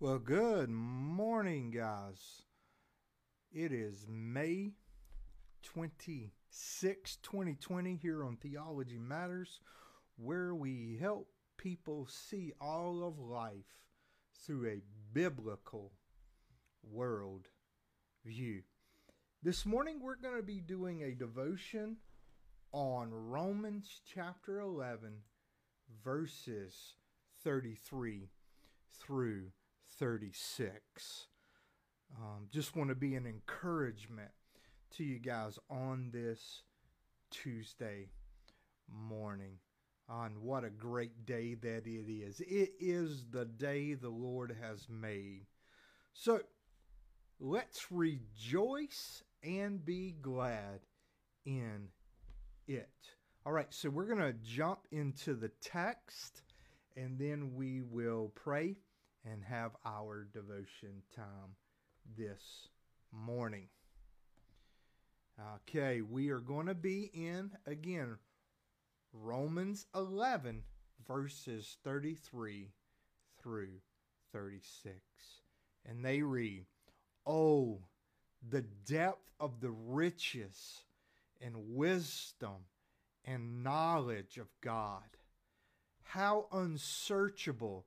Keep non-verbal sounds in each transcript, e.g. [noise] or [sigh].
Well, good morning, guys. It is May 26, 2020, here on Theology Matters, where we help people see all of life through a biblical world view. This morning, we're going to be doing a devotion on Romans chapter 11, verses 33 through 36. Um, just want to be an encouragement to you guys on this Tuesday morning. On what a great day that it is. It is the day the Lord has made. So let's rejoice and be glad in it. All right, so we're going to jump into the text and then we will pray and have our devotion time this morning. Okay, we are going to be in again Romans 11, verses 33 through 36. And they read, Oh, the depth of the riches and wisdom and knowledge of God! How unsearchable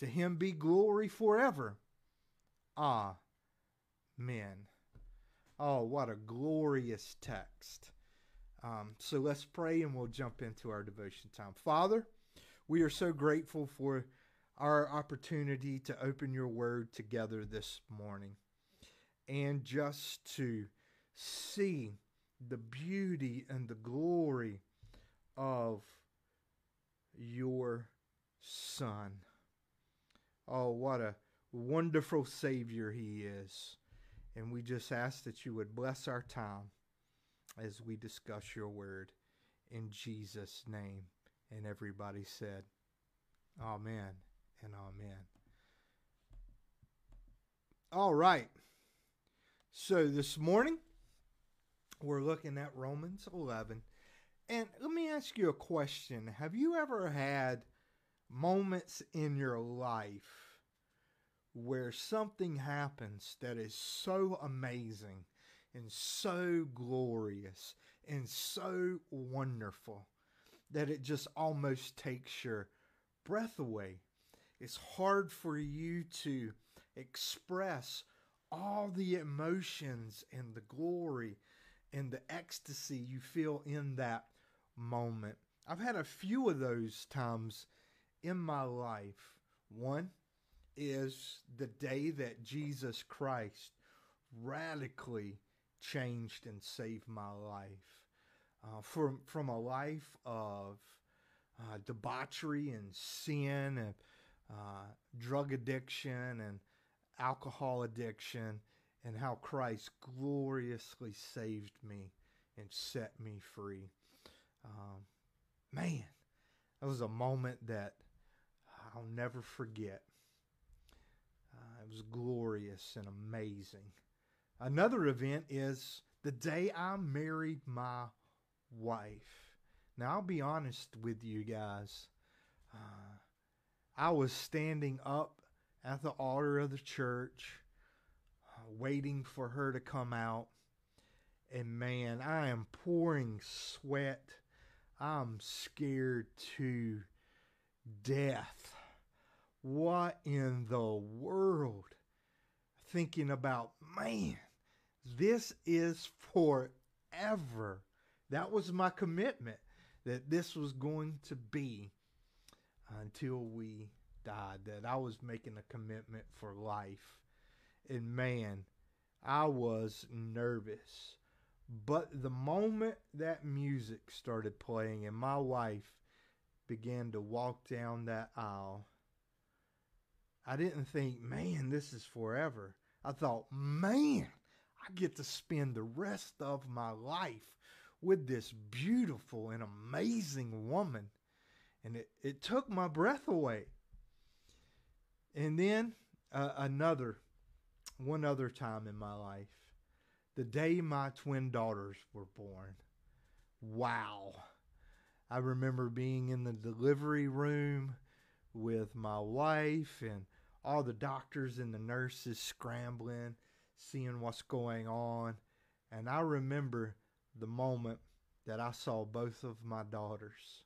To him be glory forever. Amen. Oh, what a glorious text. Um, so let's pray and we'll jump into our devotion time. Father, we are so grateful for our opportunity to open your word together this morning and just to see the beauty and the glory of your Son. Oh, what a wonderful Savior He is. And we just ask that you would bless our time as we discuss your word in Jesus' name. And everybody said, Amen and Amen. All right. So this morning, we're looking at Romans 11. And let me ask you a question Have you ever had moments in your life where something happens that is so amazing and so glorious and so wonderful that it just almost takes your breath away. It's hard for you to express all the emotions and the glory and the ecstasy you feel in that moment. I've had a few of those times in my life. One is the day that Jesus Christ radically changed and saved my life. Uh, from from a life of uh, debauchery and sin and uh, drug addiction and alcohol addiction, and how Christ gloriously saved me and set me free. Um, man, that was a moment that I'll never forget. Uh, it was glorious and amazing. Another event is the day I married my wife. Now, I'll be honest with you guys. Uh, I was standing up at the altar of the church, uh, waiting for her to come out. And man, I am pouring sweat. I'm scared to death. What in the world? Thinking about, man, this is forever. That was my commitment that this was going to be until we died, that I was making a commitment for life. And man, I was nervous. But the moment that music started playing and my wife began to walk down that aisle, I didn't think, man, this is forever. I thought, man, I get to spend the rest of my life with this beautiful and amazing woman. And it, it took my breath away. And then uh, another, one other time in my life, the day my twin daughters were born. Wow. I remember being in the delivery room with my wife and all the doctors and the nurses scrambling, seeing what's going on. And I remember the moment that I saw both of my daughters.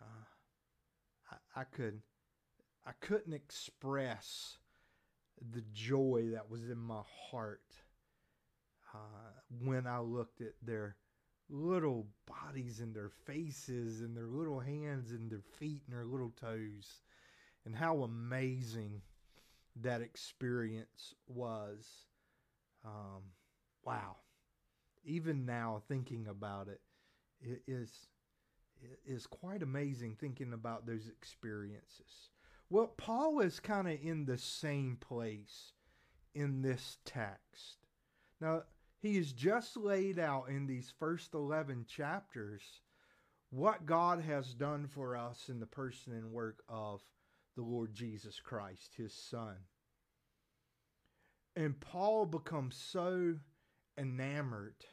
Uh, I, I could I couldn't express the joy that was in my heart uh, when I looked at their little bodies and their faces and their little hands and their feet and their little toes and how amazing that experience was. Um, wow. Even now, thinking about it, it is it is quite amazing thinking about those experiences. Well, Paul is kind of in the same place in this text. Now, he has just laid out in these first 11 chapters what God has done for us in the person and work of the Lord Jesus Christ, his son. And Paul becomes so enamored.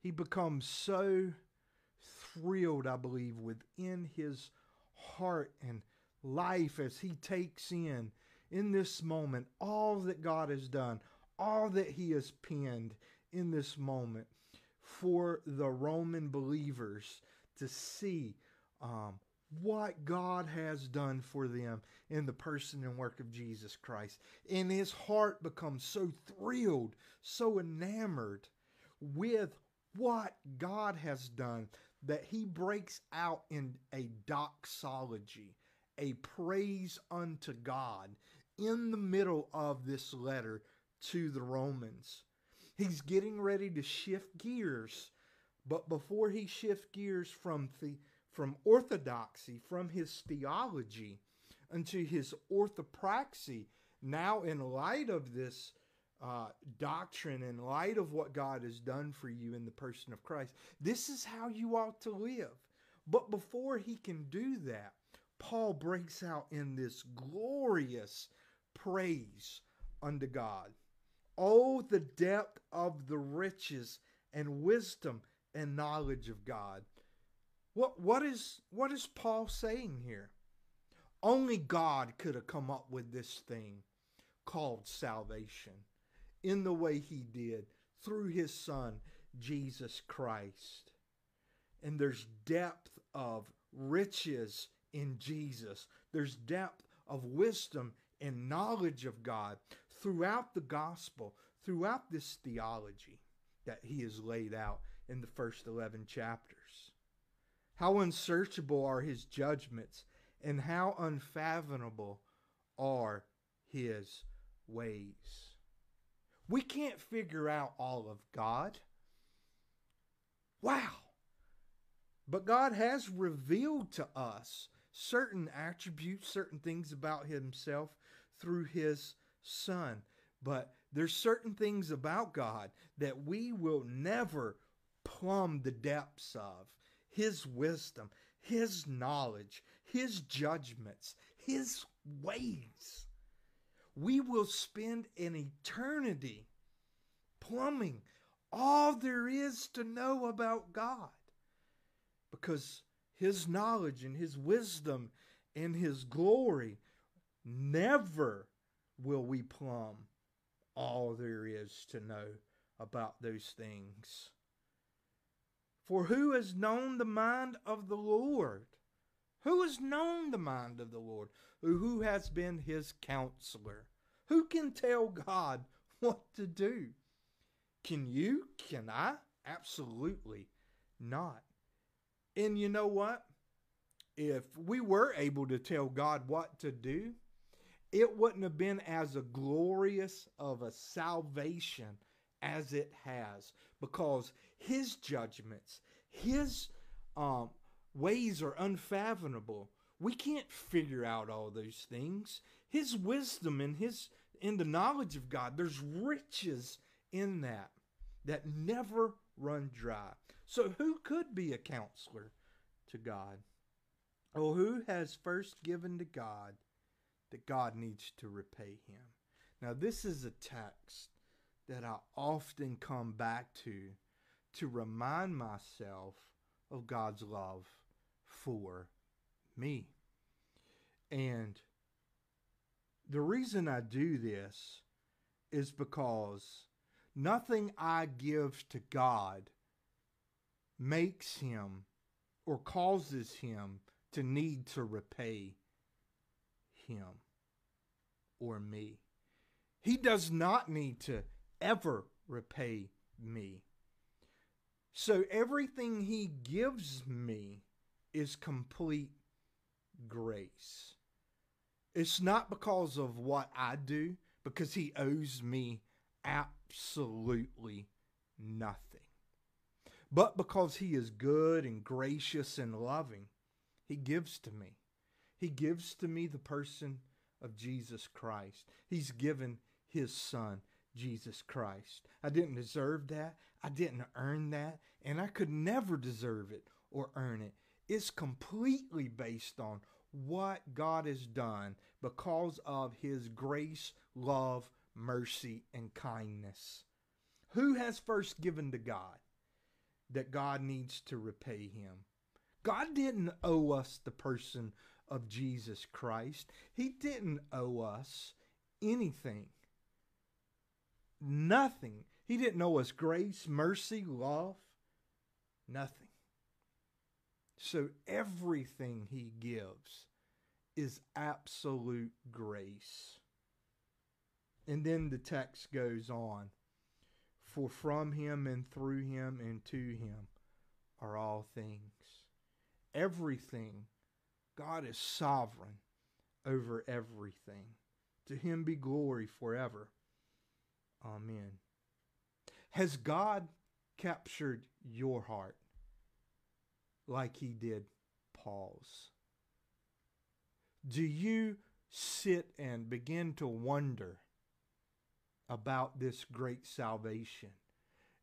He becomes so thrilled, I believe, within his heart and life as he takes in, in this moment, all that God has done, all that he has penned in this moment for the Roman believers to see um, what God has done for them in the person and work of Jesus Christ. And his heart becomes so thrilled, so enamored with what God has done that he breaks out in a doxology, a praise unto God in the middle of this letter to the Romans. He's getting ready to shift gears, but before he shifts gears from the from orthodoxy, from his theology, unto his orthopraxy, now in light of this uh, doctrine, in light of what God has done for you in the person of Christ, this is how you ought to live. But before he can do that, Paul breaks out in this glorious praise unto God. Oh, the depth of the riches and wisdom and knowledge of God. What what is what is Paul saying here? Only God could have come up with this thing called salvation in the way he did through his son Jesus Christ. And there's depth of riches in Jesus. There's depth of wisdom and knowledge of God throughout the gospel, throughout this theology that he has laid out in the first 11 chapters. How unsearchable are his judgments, and how unfathomable are his ways. We can't figure out all of God. Wow. But God has revealed to us certain attributes, certain things about himself through his son. But there's certain things about God that we will never plumb the depths of his wisdom, his knowledge, his judgments, his ways. We will spend an eternity plumbing all there is to know about God because his knowledge and his wisdom and his glory never will we plumb all there is to know about those things. For who has known the mind of the Lord? Who has known the mind of the Lord? Who has been his counselor? Who can tell God [laughs] what to do? Can you? Can I? Absolutely not. And you know what? If we were able to tell God what to do, it wouldn't have been as a glorious of a salvation as it has because his judgments, his um, ways are unfathomable. We can't figure out all those things. His wisdom and his in the knowledge of God, there's riches in that that never run dry. So who could be a counselor to God? Or who has first given to God that God needs to repay him? Now this is a text that I often come back to to remind myself of God's love for me. And the reason I do this is because nothing I give to God makes him or causes him to need to repay him or me. He does not need to ever repay me. So everything he gives me is complete grace. It's not because of what I do, because he owes me absolutely nothing. But because he is good and gracious and loving, he gives to me. He gives to me the person of Jesus Christ. He's given his son, Jesus Christ. I didn't deserve that. I didn't earn that. And I could never deserve it or earn it. It's completely based on what God has done because of his grace, love, mercy, and kindness. Who has first given to God that God needs to repay him? God didn't owe us the person of Jesus Christ. He didn't owe us anything. Nothing. He didn't know us grace, mercy, love. Nothing. So everything he gives is absolute grace. And then the text goes on For from him and through him and to him are all things. Everything. God is sovereign over everything. To him be glory forever. Amen. Has God captured your heart like he did Paul's? Do you sit and begin to wonder about this great salvation?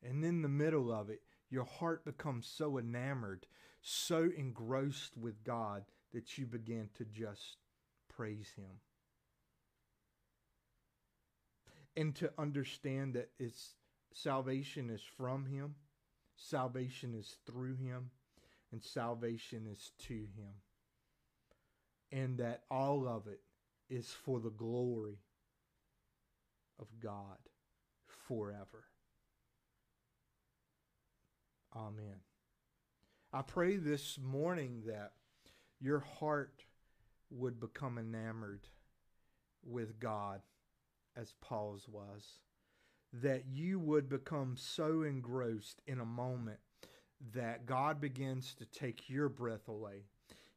And in the middle of it, your heart becomes so enamored, so engrossed with God that you begin to just praise Him. And to understand that it's salvation is from Him, salvation is through Him, and salvation is to Him and that all of it is for the glory of God forever. Amen. I pray this morning that your heart would become enamored with God as Paul's was, that you would become so engrossed in a moment that God begins to take your breath away.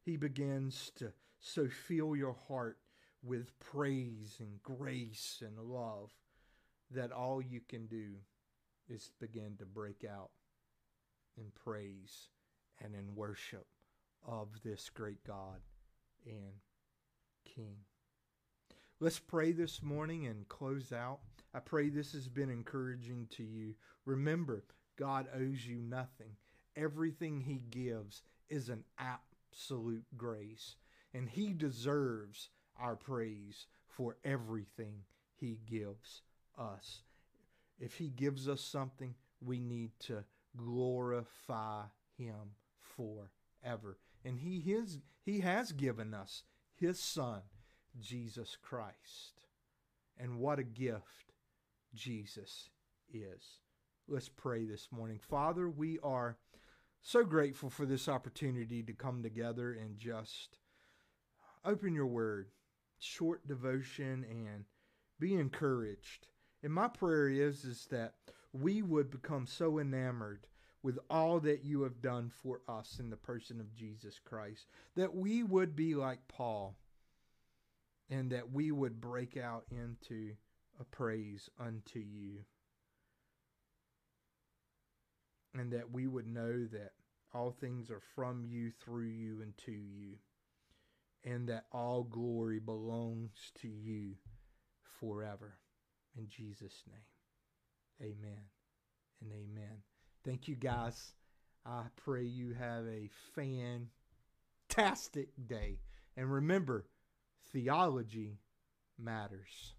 He begins to so fill your heart with praise and grace and love that all you can do is begin to break out in praise and in worship of this great God and King. Let's pray this morning and close out. I pray this has been encouraging to you. Remember, God owes you nothing. Everything He gives is an absolute grace and He deserves our praise for everything He gives us. If He gives us something, we need to glorify Him forever. And He is He has given us His Son, Jesus Christ. And what a gift Jesus is. Let's pray this morning. Father, we are so grateful for this opportunity to come together and just open your word, short devotion, and be encouraged. And my prayer is, is that we would become so enamored with all that you have done for us in the person of Jesus Christ, that we would be like Paul and that we would break out into a praise unto you. And that we would know that all things are from you, through you, and to you and that all glory belongs to you forever. In Jesus' name, amen and amen. Thank you, guys. I pray you have a fantastic day. And remember, theology matters.